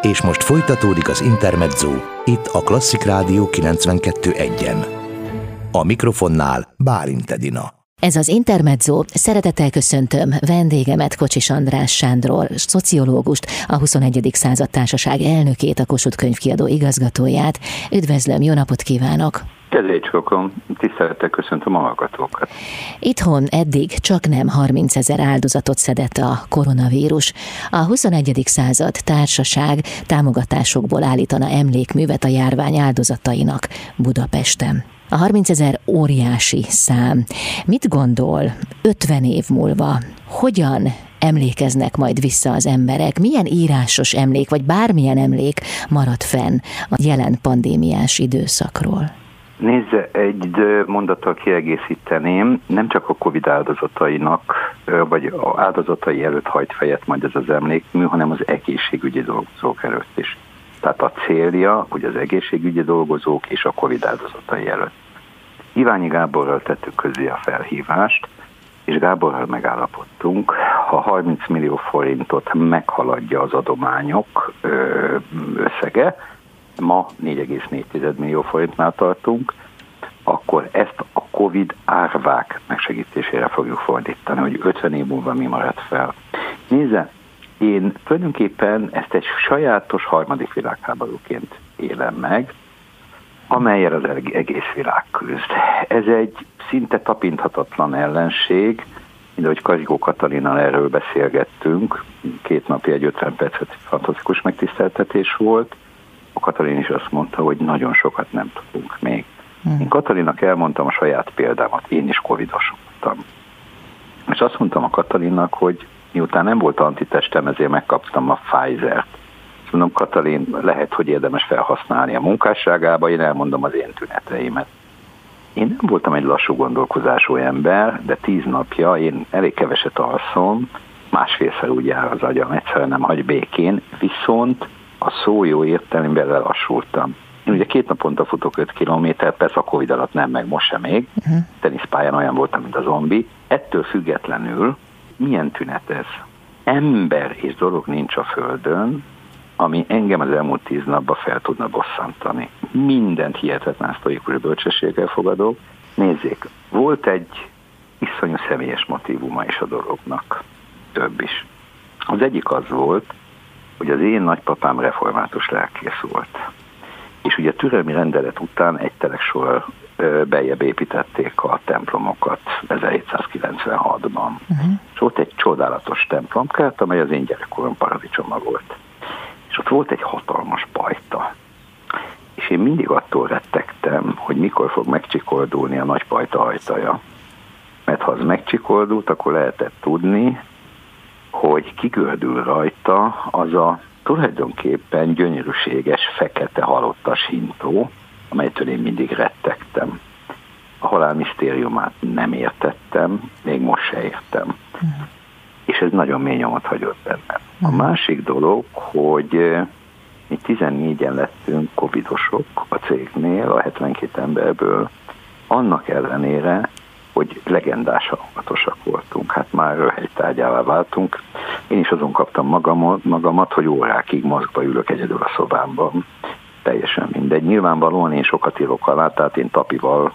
És most folytatódik az Intermezzo, itt a Klasszik Rádió 92.1-en. A mikrofonnál Bálint Edina. Ez az Intermezzo. Szeretettel köszöntöm vendégemet, Kocsis András Sándor, szociológust, a 21. század társaság elnökét, a Kossuth könyvkiadó igazgatóját. Üdvözlöm, jó napot kívánok! Kedvécs rokom, tisztelettel köszöntöm a hallgatókat. Itthon eddig csak nem 30 ezer áldozatot szedett a koronavírus. A 21. század társaság támogatásokból állítana emlékművet a járvány áldozatainak Budapesten. A 30 ezer óriási szám. Mit gondol 50 év múlva? Hogyan emlékeznek majd vissza az emberek? Milyen írásos emlék, vagy bármilyen emlék marad fenn a jelen pandémiás időszakról? Nézze, egy mondattal kiegészíteném, nem csak a Covid áldozatainak, vagy áldozatai előtt hajt fejet majd ez az emlékmű, hanem az egészségügyi dolgozók előtt is. Tehát a célja, hogy az egészségügyi dolgozók és a Covid áldozatai előtt. Iványi Gáborral tettük közé a felhívást, és Gáborral megállapodtunk, ha 30 millió forintot meghaladja az adományok összege, ma 4,4 millió forintnál tartunk, akkor ezt a Covid árvák megsegítésére fogjuk fordítani, hogy 50 év múlva mi marad fel. Nézze, én tulajdonképpen ezt egy sajátos harmadik világháborúként élem meg, amelyel az egész világ küzd. Ez egy szinte tapinthatatlan ellenség, mint ahogy Karikó Katalinnal erről beszélgettünk, két napja egy 50 percet fantasztikus megtiszteltetés volt, a Katalin is azt mondta, hogy nagyon sokat nem tudunk még. Hmm. Én Katalinnak elmondtam a saját példámat, én is covidos voltam. És azt mondtam a Katalinnak, hogy miután nem volt antitestem, ezért megkaptam a Pfizer-t. Azt mondom, Katalin, lehet, hogy érdemes felhasználni a munkásságába, én elmondom az én tüneteimet. Én nem voltam egy lassú gondolkozású ember, de tíz napja én elég keveset alszom, másfélszer úgy jár az agyam, egyszerűen nem hagy békén, viszont a szó jó értelemben lelassultam. Én ugye két naponta futok 5 kilométer, persze a Covid alatt nem, meg most sem még. Uh-huh. Teniszpályán olyan voltam, mint a zombi. Ettől függetlenül milyen tünet ez? Ember és dolog nincs a Földön, ami engem az elmúlt tíz napban fel tudna bosszantani. Mindent hihetetlen sztorikus bölcsességgel fogadok. Nézzék, volt egy iszonyú személyes motivuma is a dolognak. Több is. Az egyik az volt, hogy az én nagypapám református lelkész volt. És ugye a türelmi rendelet után egy sor bejebb építették a templomokat 1796-ban. Uh-huh. És volt egy csodálatos templomkert, amely az én gyerekkorom paradicsoma volt. És ott volt egy hatalmas pajta. És én mindig attól rettegtem, hogy mikor fog megcsikoldulni a nagy pajta ajtaja. Mert ha az megcsikoldult, akkor lehetett tudni, hogy kigördül rajta az a tulajdonképpen gyönyörűséges, fekete halottas hintó, amelytől én mindig rettegtem. A halál misztériumát nem értettem, még most se értem. Uh-huh. És ez nagyon mély nyomot hagyott bennem. Uh-huh. A mhm. másik dolog, hogy eh, mi 14-en lettünk covidosok a cégnél, a 72 emberből, annak ellenére, hogy legendás hallgatosak voltunk. Hát már helytárgyává váltunk. Én is azon kaptam magamat, magamat, hogy órákig maszkba ülök egyedül a szobámban. Teljesen mindegy. Nyilvánvalóan én sokat írok alá, tehát én tapival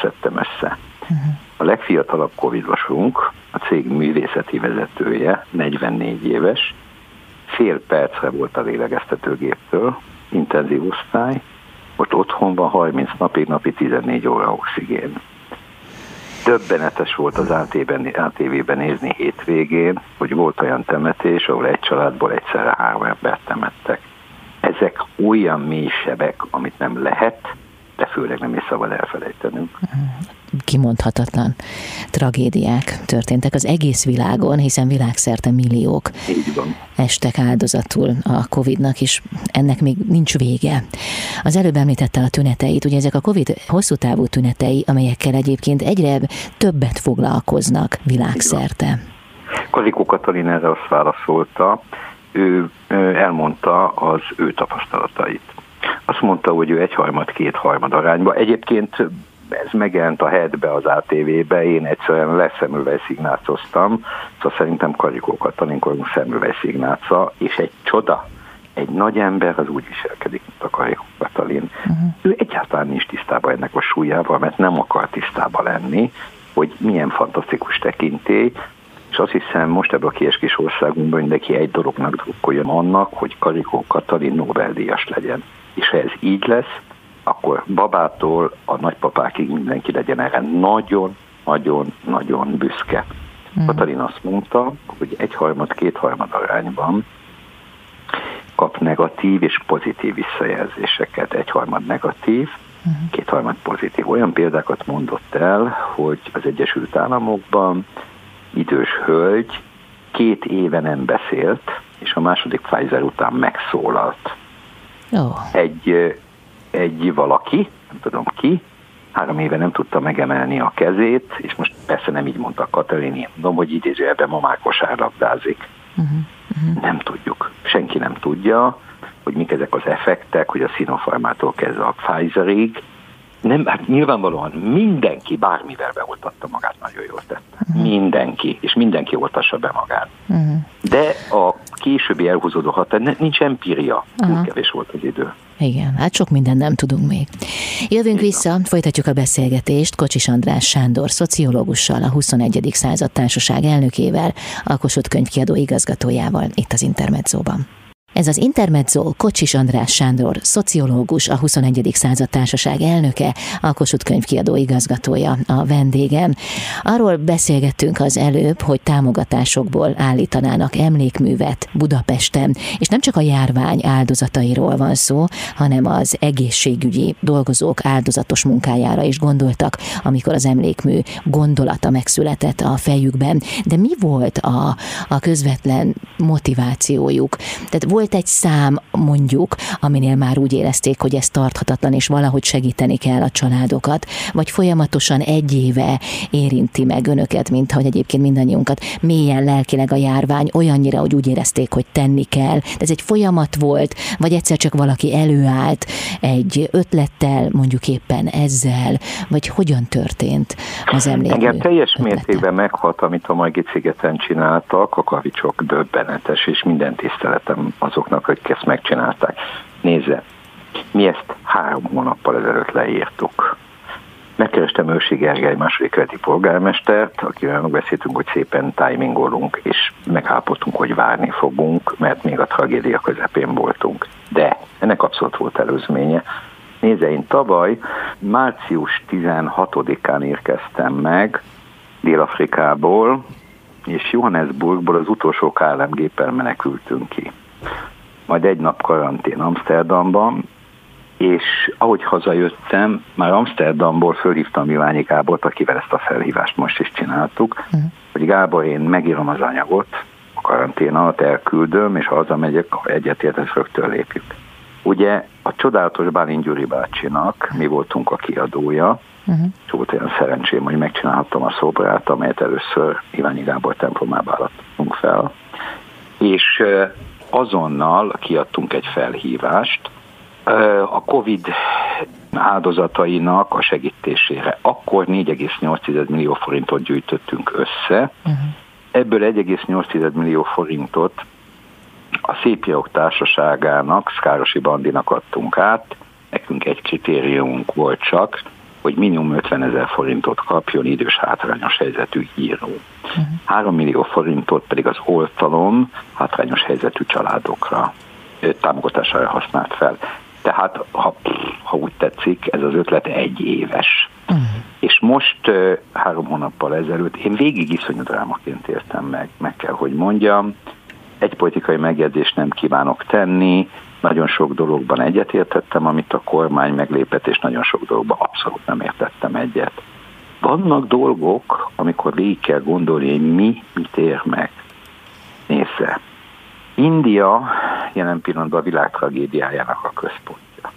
szedtem össze. Uh-huh. A legfiatalabb covidosunk, a cég művészeti vezetője, 44 éves, fél percre volt a lélegeztetőgéptől, intenzív osztály, most otthon van 30 napig, napi 14 óra oxigén döbbenetes volt az ATV-ben nézni hétvégén, hogy volt olyan temetés, ahol egy családból egyszerre három embert temettek. Ezek olyan mély amit nem lehet, de főleg nem is szabad elfelejtenünk kimondhatatlan tragédiák történtek az egész világon, hiszen világszerte milliók estek áldozatul a Covid-nak, és ennek még nincs vége. Az előbb említette a tüneteit, ugye ezek a Covid hosszú távú tünetei, amelyekkel egyébként egyre többet foglalkoznak világszerte. Kazikó Katalin erre azt válaszolta, ő elmondta az ő tapasztalatait. Azt mondta, hogy ő egyharmad, kétharmad arányba. Egyébként ez megjelent a headbe az ATV-be, én egyszerűen leszemülvejszignácoztam, szóval szerintem Karikó Katalin szemülvejszignáca, és egy csoda, egy nagy ember az úgy viselkedik, mint a Karikó Katalin. Uh-huh. Ő egyáltalán nincs tisztában ennek a súlyával, mert nem akar tisztában lenni, hogy milyen fantasztikus tekintély, és azt hiszem most ebben a kies kis országunkban mindenki egy dolognak drukkoljon annak, hogy Karikó Katalin Nobel-díjas legyen. És ha ez így lesz, akkor babától a nagypapákig mindenki legyen erre nagyon-nagyon-nagyon büszke. Mm. Katalin azt mondta, hogy egyharmad, kétharmad arányban kap negatív és pozitív visszajelzéseket. Egyharmad negatív, mm. kétharmad pozitív. Olyan példákat mondott el, hogy az Egyesült Államokban idős hölgy két éve nem beszélt, és a második Pfizer után megszólalt. Oh. Egy, egy valaki, nem tudom ki, három éve nem tudta megemelni a kezét, és most persze nem így mondta Katalin, én mondom, hogy idézőjelben ma már kosárlabdázik. Uh-huh. Uh-huh. Nem tudjuk. Senki nem tudja, hogy mik ezek az effektek, hogy a Sinopharmától kezdve a Pfizerig, nem, hát nyilvánvalóan mindenki bármivel beoltatta magát, nagyon jól tett. Uh-huh. Mindenki, és mindenki oltassa be magát. Uh-huh. De a későbbi elhúzódó határ, nincs empíria, uh-huh. kevés volt az idő. Igen, hát sok minden nem tudunk még. Jövünk vissza, folytatjuk a beszélgetést Kocsis András Sándor szociológussal, a 21. század társaság elnökével, a Kossuth könyvkiadó igazgatójával itt az Intermedzóban. Ez az Intermezzo Kocsis András Sándor, szociológus, a 21. század társaság elnöke, a Kossuth könyvkiadó igazgatója a vendégem. Arról beszélgettünk az előbb, hogy támogatásokból állítanának emlékművet Budapesten, és nem csak a járvány áldozatairól van szó, hanem az egészségügyi dolgozók áldozatos munkájára is gondoltak, amikor az emlékmű gondolata megszületett a fejükben. De mi volt a, a közvetlen motivációjuk? Tehát volt volt egy szám mondjuk, aminél már úgy érezték, hogy ez tarthatatlan, és valahogy segíteni kell a családokat, vagy folyamatosan egy éve érinti meg önöket, mint hogy egyébként mindannyiunkat mélyen lelkileg a járvány, olyannyira, hogy úgy érezték, hogy tenni kell. De ez egy folyamat volt, vagy egyszer csak valaki előállt egy ötlettel, mondjuk éppen ezzel, vagy hogyan történt az emlékmű Engem teljes ötlete? mértékben meghat, amit a Majgi szigeten csináltak, a kavicsok döbbenetes, és minden tiszteletem az azoknak, akik ezt megcsinálták. Nézze, mi ezt három hónappal ezelőtt leírtuk. Megkerestem Ősi Gergely második keleti polgármestert, akivel megbeszéltünk, hogy szépen timingolunk, és megállapodtunk, hogy várni fogunk, mert még a tragédia közepén voltunk. De ennek abszolút volt előzménye. Nézze, én tavaly március 16-án érkeztem meg Dél-Afrikából, és Johannesburgból az utolsó KLM-géppel menekültünk ki majd egy nap karantén Amsterdamban, és ahogy hazajöttem, már Amsterdamból fölhívtam Milányi Gábort, akivel ezt a felhívást most is csináltuk, uh-huh. hogy Gábor, én megírom az anyagot, a karantén alatt elküldöm, és ha hazamegyek, ha egyetért, ezt rögtön lépjük. Ugye a csodálatos Bálint Gyuri bácsinak mi voltunk a kiadója, uh-huh. és volt olyan szerencsém, hogy megcsinálhattam a szobrát, amelyet először Iványi Gábor templomába adtunk fel. És azonnal kiadtunk egy felhívást a COVID áldozatainak a segítésére. Akkor 4,8 millió forintot gyűjtöttünk össze. Uh-huh. Ebből 1,8 millió forintot a Szépjogok Társaságának, Szkárosi Bandinak adtunk át. Nekünk egy kritériumunk volt csak, hogy minimum 50 ezer forintot kapjon idős hátrányos helyzetű író. Uh-huh. 3 millió forintot pedig az oltalom hátrányos helyzetű családokra támogatására használt fel. Tehát, ha, ha úgy tetszik, ez az ötlet egy éves. Uh-huh. És most három hónappal ezelőtt én végig iszonyú drámaként értem meg, meg kell, hogy mondjam, egy politikai megjegyzést nem kívánok tenni, nagyon sok dologban egyetértettem, amit a kormány meglépett, és nagyon sok dologban abszolút nem értettem egyet. Vannak dolgok, amikor végig kell gondolni, hogy mi mit ér meg. Nézze, India jelen pillanatban a világ tragédiájának a központja.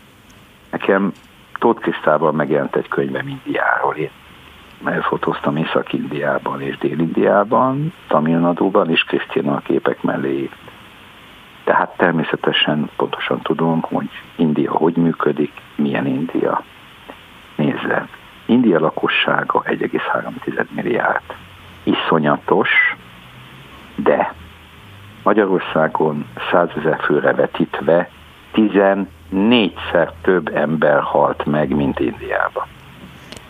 Nekem Tóth Krisztával megjelent egy könyvem Indiáról. Én fotóztam Észak-Indiában és Dél-Indiában, Tamil Nadóban, és Krisztina a képek mellé Tehát természetesen pontosan tudom, hogy India hogy működik, milyen India. Nézze, India lakossága 1,3 milliárd. Iszonyatos, de Magyarországon 100 ezer főre vetítve 14-szer több ember halt meg, mint Indiában.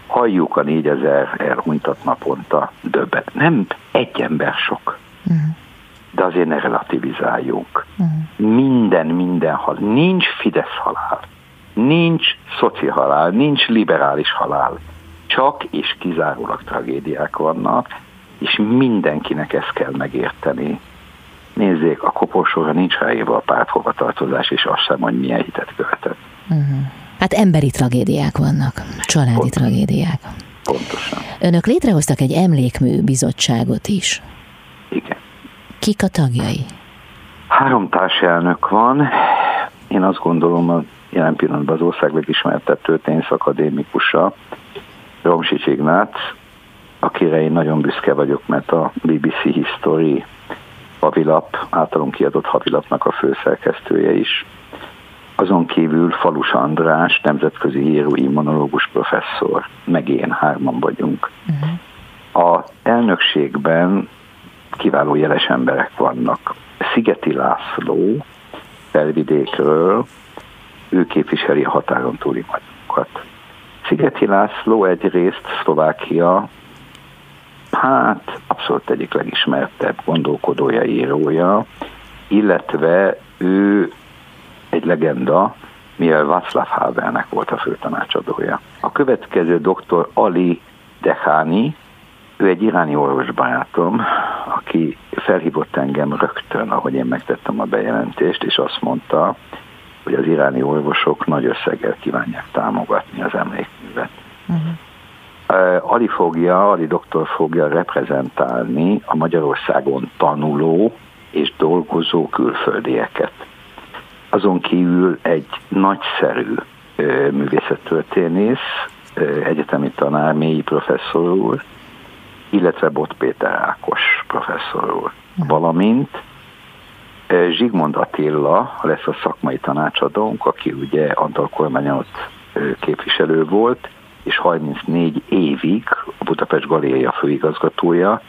Halljuk a 4000 elhunytat naponta döbbet. Nem egy ember sok. Uh-huh. De azért ne relativizáljunk. Uh-huh. Minden, minden hal. Nincs Fidesz halál. Nincs szoci halál, nincs liberális halál. Csak és kizárólag tragédiák vannak, és mindenkinek ezt kell megérteni. Nézzék, a koporsóra nincs ráírva a párt tartozás, és azt sem, hogy milyen hitet követett. Uh-huh. Hát emberi tragédiák vannak, családi Pont. tragédiák. Pontosan. Önök létrehoztak egy emlékmű bizottságot is. Igen. Kik a tagjai? Három társelnök van. Én azt gondolom, a jelen pillanatban az ország legismertebb történész akadémikusa, Romsics Ignác, akire én nagyon büszke vagyok, mert a BBC History havilap, általunk kiadott havilapnak a főszerkesztője is. Azon kívül Falus András, nemzetközi hírű immunológus professzor, meg én hárman vagyunk. Uh-huh. A elnökségben kiváló jeles emberek vannak. Szigeti László, felvidékről, ő képviseli a határon túli magyarokat. Szigeti László egyrészt Szlovákia hát abszolút egyik legismertebb gondolkodója, írója, illetve ő egy legenda, mivel Václav Havelnek volt a főtanácsadója. A következő doktor Ali Dehani, ő egy iráni orvosbarátom, aki felhívott engem rögtön, ahogy én megtettem a bejelentést, és azt mondta, hogy az iráni orvosok nagy összeggel kívánják támogatni az emlékművet. Uh-huh. Ali fogja, Ali doktor fogja reprezentálni a Magyarországon tanuló és dolgozó külföldieket. Azon kívül egy nagyszerű művészettörténész, egyetemi tanár, mélyi professzor úr, illetve Bot Péter Ákos professzor úr, valamint Zsigmond Attila lesz a szakmai tanácsadónk, aki ugye Antal kormányot képviselő volt, és 34 évig a Budapest Galéria főigazgatója,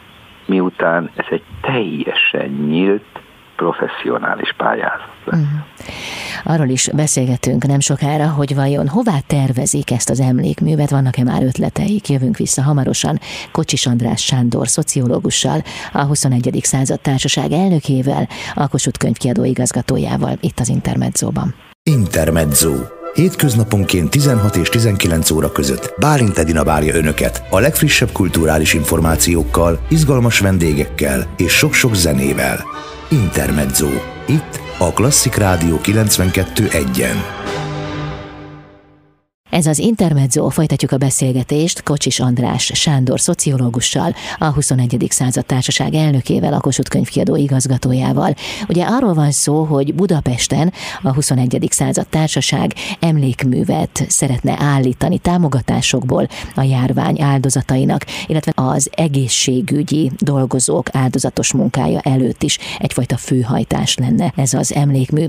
miután ez egy teljesen nyílt, professzionális pályázat Uh-huh. Arról is beszélgetünk nem sokára, hogy vajon hová tervezik ezt az emlékművet, vannak-e már ötleteik, jövünk vissza hamarosan Kocsis András Sándor szociológussal, a 21. század társaság elnökével, a Kossuth könyvkiadó igazgatójával itt az Intermedzóban. Intermezzo Hétköznaponként 16 és 19 óra között Bálint Edina várja Önöket a legfrissebb kulturális információkkal, izgalmas vendégekkel és sok-sok zenével. Intermezzo. Itt a Klasszik Rádió 92.1-en. Ez az Intermezzo, folytatjuk a beszélgetést Kocsis András Sándor szociológussal, a 21. század társaság elnökével, a Kossuth könyvkiadó igazgatójával. Ugye arról van szó, hogy Budapesten a 21. század társaság emlékművet szeretne állítani támogatásokból a járvány áldozatainak, illetve az egészségügyi dolgozók áldozatos munkája előtt is egyfajta főhajtás lenne ez az emlékmű.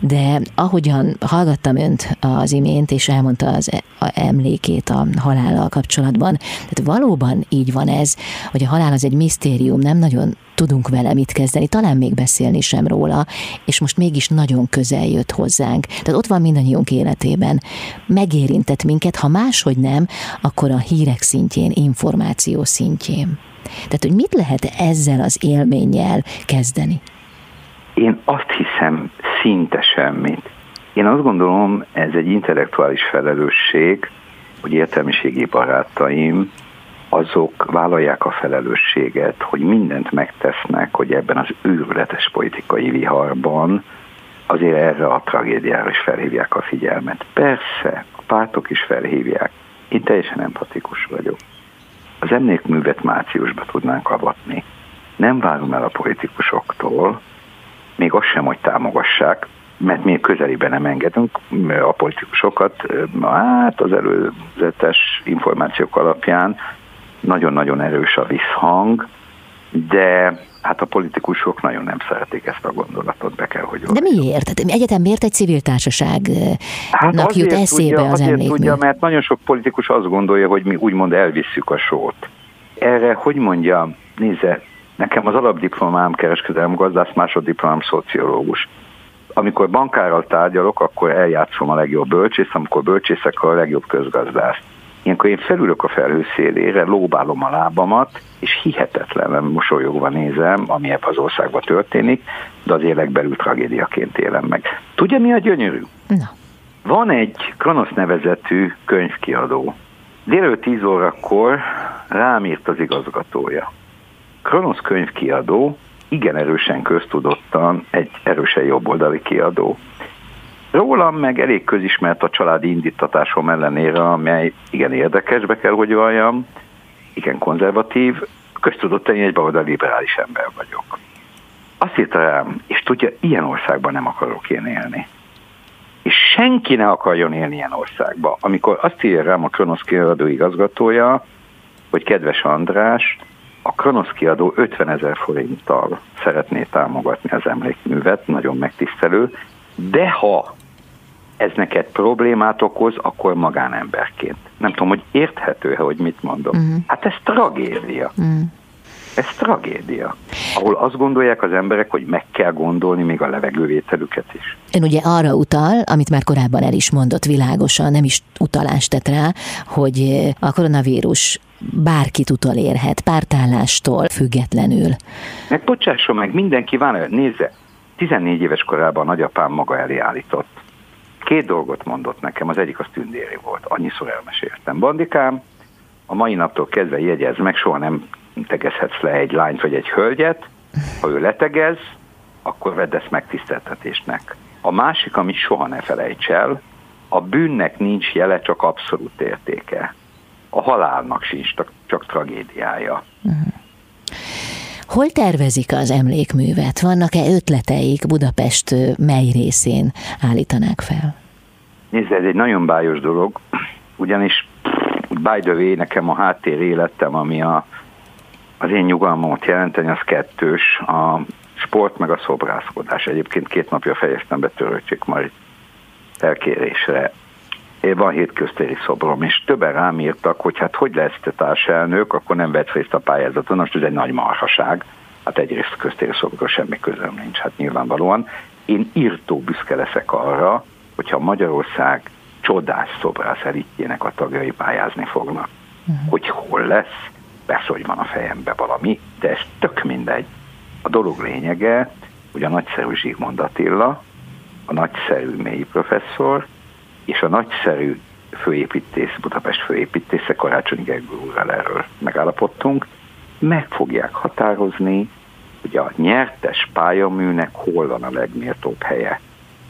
De ahogyan hallgattam önt az imént, és elmondta az e- emlékét a halállal kapcsolatban. Tehát valóban így van ez, hogy a halál az egy misztérium, nem nagyon tudunk vele mit kezdeni, talán még beszélni sem róla, és most mégis nagyon közel jött hozzánk. Tehát ott van mindannyiunk életében. Megérintett minket, ha máshogy nem, akkor a hírek szintjén, információ szintjén. Tehát, hogy mit lehet ezzel az élménnyel kezdeni? Én azt hiszem, szinte semmit. Én azt gondolom, ez egy intellektuális felelősség, hogy értelmiségi barátaim azok vállalják a felelősséget, hogy mindent megtesznek, hogy ebben az őrületes politikai viharban azért erre a tragédiára is felhívják a figyelmet. Persze, a pártok is felhívják. Én teljesen empatikus vagyok. Az emlékművet márciusba tudnánk avatni. Nem várom el a politikusoktól, még azt sem, hogy támogassák, mert mi közelében nem engedünk a politikusokat, hát az előzetes információk alapján nagyon-nagyon erős a visszhang, de hát a politikusok nagyon nem szeretik ezt a gondolatot, be kell, hogy De miért? Egyetem miért egy civil társaságnak hát jut eszébe tudja, az azért emlékmű? tudja, mert nagyon sok politikus azt gondolja, hogy mi úgymond elvisszük a sót. Erre, hogy mondja, nézze, Nekem az alapdiplomám kereskedelmi gazdász, másoddiplomám szociológus. Amikor bankárral tárgyalok, akkor eljátszom a legjobb bölcsész, amikor bölcsészek a legjobb közgazdász. Ilyenkor én felülök a felhő szélére, lóbálom a lábamat, és hihetetlenül mosolyogva nézem, ami ebben az országban történik, de az élek belül tragédiaként élem meg. Tudja, mi a gyönyörű? Na. Van egy Kronosz nevezetű könyvkiadó. Délő 10 órakor rám írt az igazgatója. Kronosz könyvkiadó igen erősen köztudottan egy erősen jobboldali kiadó. Rólam meg elég közismert a családi indítatásom ellenére, amely igen érdekes, be kell, hogy valljam, igen konzervatív, köztudottan egy baloldali liberális ember vagyok. Azt írta rám, és tudja, ilyen országban nem akarok én élni. És senki ne akarjon élni ilyen országba. Amikor azt írja rám a Kronosz kiadó igazgatója, hogy kedves András, a Kronosz kiadó 50 ezer forinttal szeretné támogatni az emlékművet, nagyon megtisztelő, de ha ez neked problémát okoz, akkor magánemberként. Nem tudom, hogy érthető-e, hogy mit mondom. Uh-huh. Hát ez tragédia. Uh-huh. Ez tragédia, ahol azt gondolják az emberek, hogy meg kell gondolni még a levegővételüket is. Ön ugye arra utal, amit már korábban el is mondott világosan, nem is utalást tett rá, hogy a koronavírus bárkit utolérhet, pártállástól függetlenül. Meg bocsásson meg, mindenki van, nézze, 14 éves korában nagyapám maga elé állított. Két dolgot mondott nekem, az egyik az tündéri volt, annyiszor elmeséltem. Bandikám, a mai naptól kezdve jegyez meg, soha nem tegezhetsz le egy lányt vagy egy hölgyet, ha ő letegez, akkor vedd ezt megtiszteltetésnek. A másik, amit soha ne felejts el, a bűnnek nincs jele, csak abszolút értéke. A halálnak sincs, csak tragédiája. Uh-huh. Hol tervezik az emlékművet? Vannak-e ötleteik Budapest mely részén állítanák fel? Nézd, ez egy nagyon bájos dolog, ugyanis by the way, nekem a háttér életem, ami a, az én nyugalmamat jelenteni, az kettős, a sport meg a szobrászkodás. Egyébként két napja fejeztem be Töröcsik Marit felkérésre. Én van hét köztéri szobrom, és többen rám írtak, hogy hát hogy lesz te társelnök, akkor nem vett részt a pályázaton, most ez egy nagy marhaság. Hát egyrészt köztéri szobrokra semmi közöm nincs, hát nyilvánvalóan. Én írtó büszke leszek arra, hogyha Magyarország csodás szobrász elitjének a tagjai pályázni fognak. Uh-huh. Hogy hol lesz, persze, hogy van a fejembe valami, de ez tök mindegy. A dolog lényege, hogy a nagyszerű Zsigmond Attila, a nagyszerű mély professzor, és a nagyszerű főépítész, Budapest főépítésze Karácsony Gergő úrral erről megállapodtunk, meg fogják határozni, hogy a nyertes pályaműnek hol van a legméltóbb helye.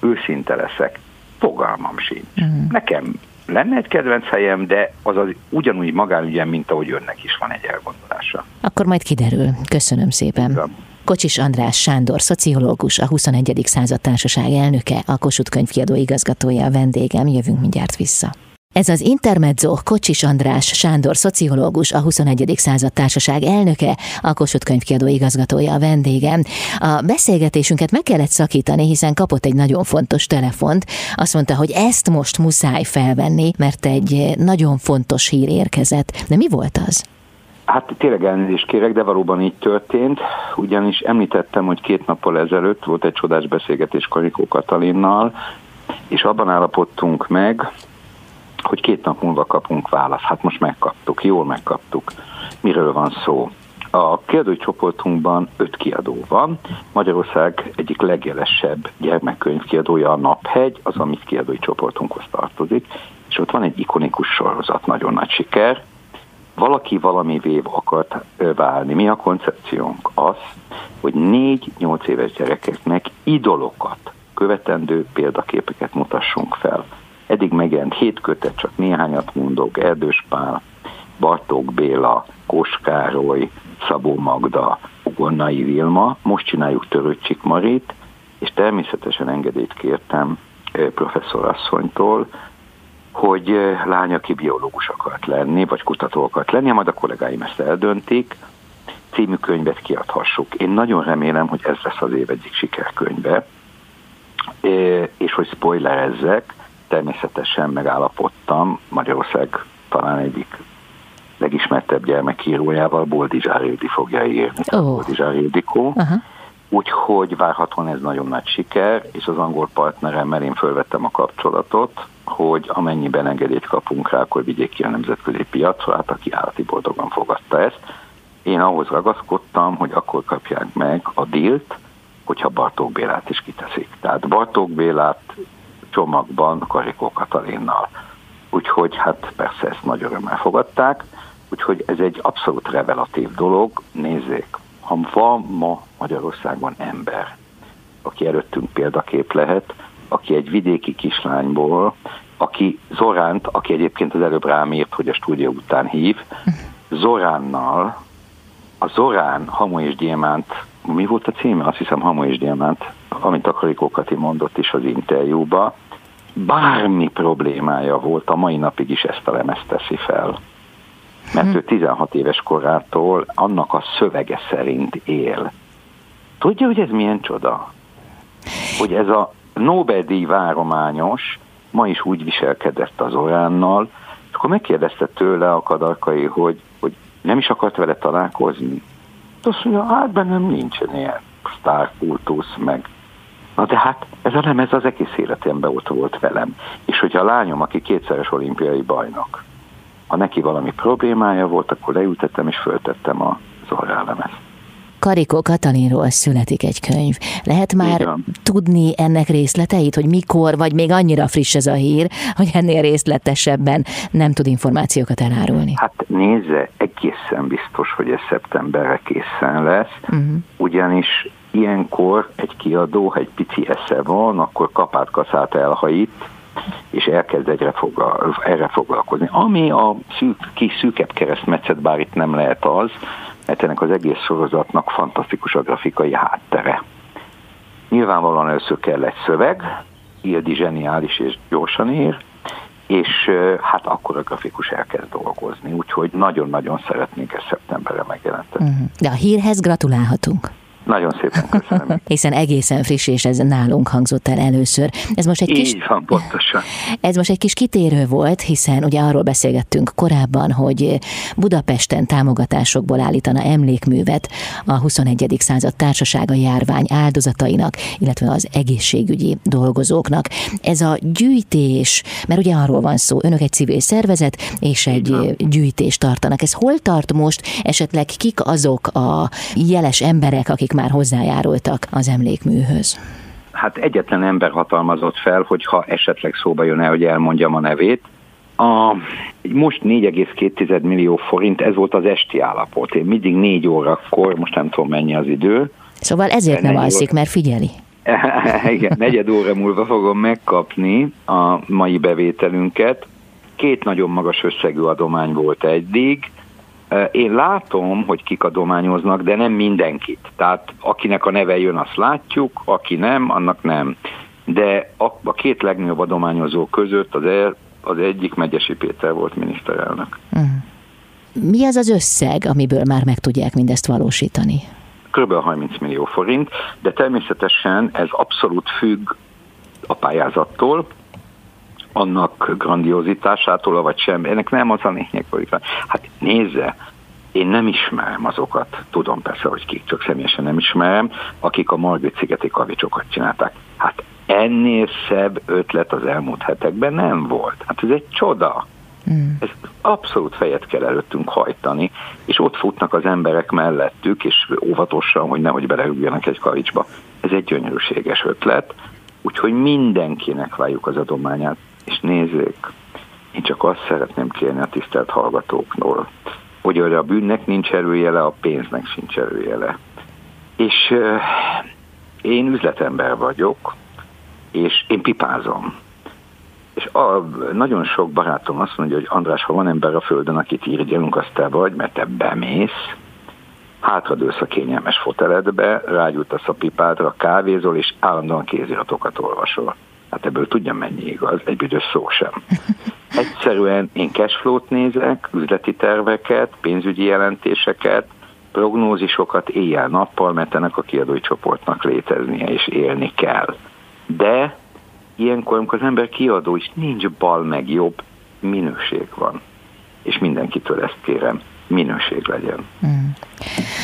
Őszinte leszek, fogalmam sincs. Uh-huh. Nekem lenne egy kedvenc helyem, de az az ugyanúgy magánügyem, mint ahogy önnek is van egy elgondolása. Akkor majd kiderül. Köszönöm szépen. Köszönöm. Kocsis András Sándor, szociológus, a 21. század társaság elnöke, a Kossuth könyvkiadó igazgatója a vendégem. Jövünk mindjárt vissza. Ez az Intermezzo Kocsis András Sándor szociológus, a 21. század társaság elnöke, a Kossuth könyvkiadó igazgatója a vendégem. A beszélgetésünket meg kellett szakítani, hiszen kapott egy nagyon fontos telefont. Azt mondta, hogy ezt most muszáj felvenni, mert egy nagyon fontos hír érkezett. De mi volt az? Hát tényleg elnézést kérek, de valóban így történt, ugyanis említettem, hogy két nappal ezelőtt volt egy csodás beszélgetés Karikó Katalinnal, és abban állapodtunk meg, hogy két nap múlva kapunk választ. Hát most megkaptuk, jól megkaptuk. Miről van szó? A kiadói csoportunkban öt kiadó van. Magyarország egyik legjelesebb gyermekkönyvkiadója a Naphegy, az a mi kiadói csoportunkhoz tartozik, és ott van egy ikonikus sorozat, nagyon nagy siker. Valaki valamivé akart válni. Mi a koncepciónk? Az, hogy négy-nyolc éves gyerekeknek idolokat, követendő példaképeket mutassunk fel Eddig megjelent hét kötet, csak néhányat mondok, Erdős Pál, Bartók Béla, Koskároly, Szabó Magda, Ugonnai Vilma, most csináljuk Töröcsik Marit, és természetesen engedélyt kértem professzorasszonytól, hogy lány, aki biológus akart lenni, vagy kutató akart lenni, majd a kollégáim ezt eldöntik, című könyvet kiadhassuk. Én nagyon remélem, hogy ez lesz az év egyik sikerkönyve, és hogy spoilerezzek, természetesen megállapodtam, Magyarország talán egyik legismertebb gyermekírójával, Boldizsár Ildi fogja írni. Oh. Boldizsár Ildikó. Uh-huh. Úgyhogy várhatóan ez nagyon nagy siker, és az angol partneremmel én fölvettem a kapcsolatot, hogy amennyiben engedélyt kapunk rá, akkor vigyék ki a nemzetközi piacra, hát aki állati boldogan fogadta ezt. Én ahhoz ragaszkodtam, hogy akkor kapják meg a dílt, hogyha Bartók Bélát is kiteszik. Tehát Bartók Bélát csomagban Karikó Katalinnal. Úgyhogy hát persze ezt nagy örömmel fogadták, úgyhogy ez egy abszolút revelatív dolog. Nézzék, ha van ma Magyarországon ember, aki előttünk példakép lehet, aki egy vidéki kislányból, aki Zoránt, aki egyébként az előbb rám írt, hogy a stúdió után hív, Zoránnal, a Zorán Hamu és Gyémánt, mi volt a címe? Azt hiszem Hamu és Gyémánt, amit a Karikó Kati mondott is az interjúba, bármi problémája volt, a mai napig is ezt a lemezt teszi fel. Mert hm. ő 16 éves korától annak a szövege szerint él. Tudja, hogy ez milyen csoda? Hogy ez a Nobel-díj várományos ma is úgy viselkedett az Oránnal, és akkor megkérdezte tőle a kadarkai, hogy, hogy nem is akart vele találkozni. Azt mondja, hát bennem nincsen ilyen sztárkultusz, meg Na de hát ez a lemez az egész életemben ott volt velem. És hogyha a lányom, aki kétszeres olimpiai bajnok, ha neki valami problémája volt, akkor leültettem és föltettem a Zorrá lemezt. Karikó Katalinról születik egy könyv. Lehet már tudni ennek részleteit, hogy mikor, vagy még annyira friss ez a hír, hogy ennél részletesebben nem tud információkat elárulni? Hát nézze, egészen biztos, hogy ez szeptemberre készen lesz, uh-huh. ugyanis ilyenkor egy kiadó, ha egy pici esze van, akkor kapát kaszát elhajít, és elkezd egyre fogal, erre foglalkozni. Ami a szűk, kis szűkebb keresztmetszet, bár itt nem lehet az, mert ennek az egész sorozatnak fantasztikus a grafikai háttere. Nyilvánvalóan először kell egy szöveg, Ildi zseniális és gyorsan ír, és hát akkor a grafikus elkezd dolgozni, úgyhogy nagyon-nagyon szeretnénk ezt szeptemberre megjelenteni. Uh-huh. De a hírhez gratulálhatunk. Nagyon szépen köszönöm. Hiszen egészen friss, és ez nálunk hangzott el először. Ez most egy Így kis... van, pontosan. Ez most egy kis kitérő volt, hiszen ugye arról beszélgettünk korábban, hogy Budapesten támogatásokból állítana emlékművet a 21. század társasága járvány áldozatainak, illetve az egészségügyi dolgozóknak. Ez a gyűjtés, mert ugye arról van szó, önök egy civil szervezet, és egy gyűjtést tartanak. Ez hol tart most? Esetleg kik azok a jeles emberek, akik akik már hozzájárultak az emlékműhöz? Hát egyetlen ember hatalmazott fel, hogyha esetleg szóba jön el, hogy elmondjam a nevét. A, most 4,2 millió forint, ez volt az esti állapot. Én mindig négy órakor, most nem tudom mennyi az idő. Szóval ezért nem alszik, óra... mert figyeli. Igen, negyed óra múlva fogom megkapni a mai bevételünket. Két nagyon magas összegű adomány volt eddig, én látom, hogy kik adományoznak, de nem mindenkit. Tehát akinek a neve jön, azt látjuk, aki nem, annak nem. De a, a két legnagyobb adományozó között az, el, az egyik Megyesi Péter volt miniszterelnök. Uh-huh. Mi az az összeg, amiből már meg tudják mindezt valósítani? Kb. 30 millió forint, de természetesen ez abszolút függ a pályázattól, annak grandiozitásától, vagy sem. Ennek nem az a lényeg, hogy hát nézze, én nem ismerem azokat, tudom persze, hogy kik, csak személyesen nem ismerem, akik a Margit szigeti kavicsokat csinálták. Hát ennél szebb ötlet az elmúlt hetekben nem volt. Hát ez egy csoda. Mm. Ez abszolút fejet kell előttünk hajtani, és ott futnak az emberek mellettük, és óvatosan, hogy nehogy beleüljenek egy kavicsba. Ez egy gyönyörűséges ötlet, úgyhogy mindenkinek várjuk az adományát és nézzék, én csak azt szeretném kérni a tisztelt hallgatóknól, hogy a bűnnek nincs erőjele, a pénznek sincs erőjele. És euh, én üzletember vagyok, és én pipázom. És a, nagyon sok barátom azt mondja, hogy András, ha van ember a földön, akit írgyelünk, azt te vagy, mert te bemész, hátradősz a kényelmes foteledbe, rágyújtasz a pipádra, kávézol, és állandóan kéziratokat olvasol. Hát ebből tudja mennyi igaz, egy büdös szó sem. Egyszerűen én cashflow-t nézek, üzleti terveket, pénzügyi jelentéseket, prognózisokat éjjel-nappal, mert ennek a kiadói csoportnak léteznie és élni kell. De ilyenkor, amikor az ember kiadó is nincs bal meg jobb, minőség van. és mindenkitől ezt kérem, minőség legyen. Mm.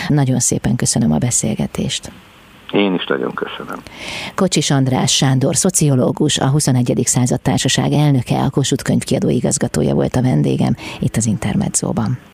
Nagyon szépen köszönöm a beszélgetést. Én is nagyon köszönöm. Kocsis András Sándor, szociológus, a 21. század társaság elnöke, a Kossuth könyvkiadó igazgatója volt a vendégem itt az Intermedzóban.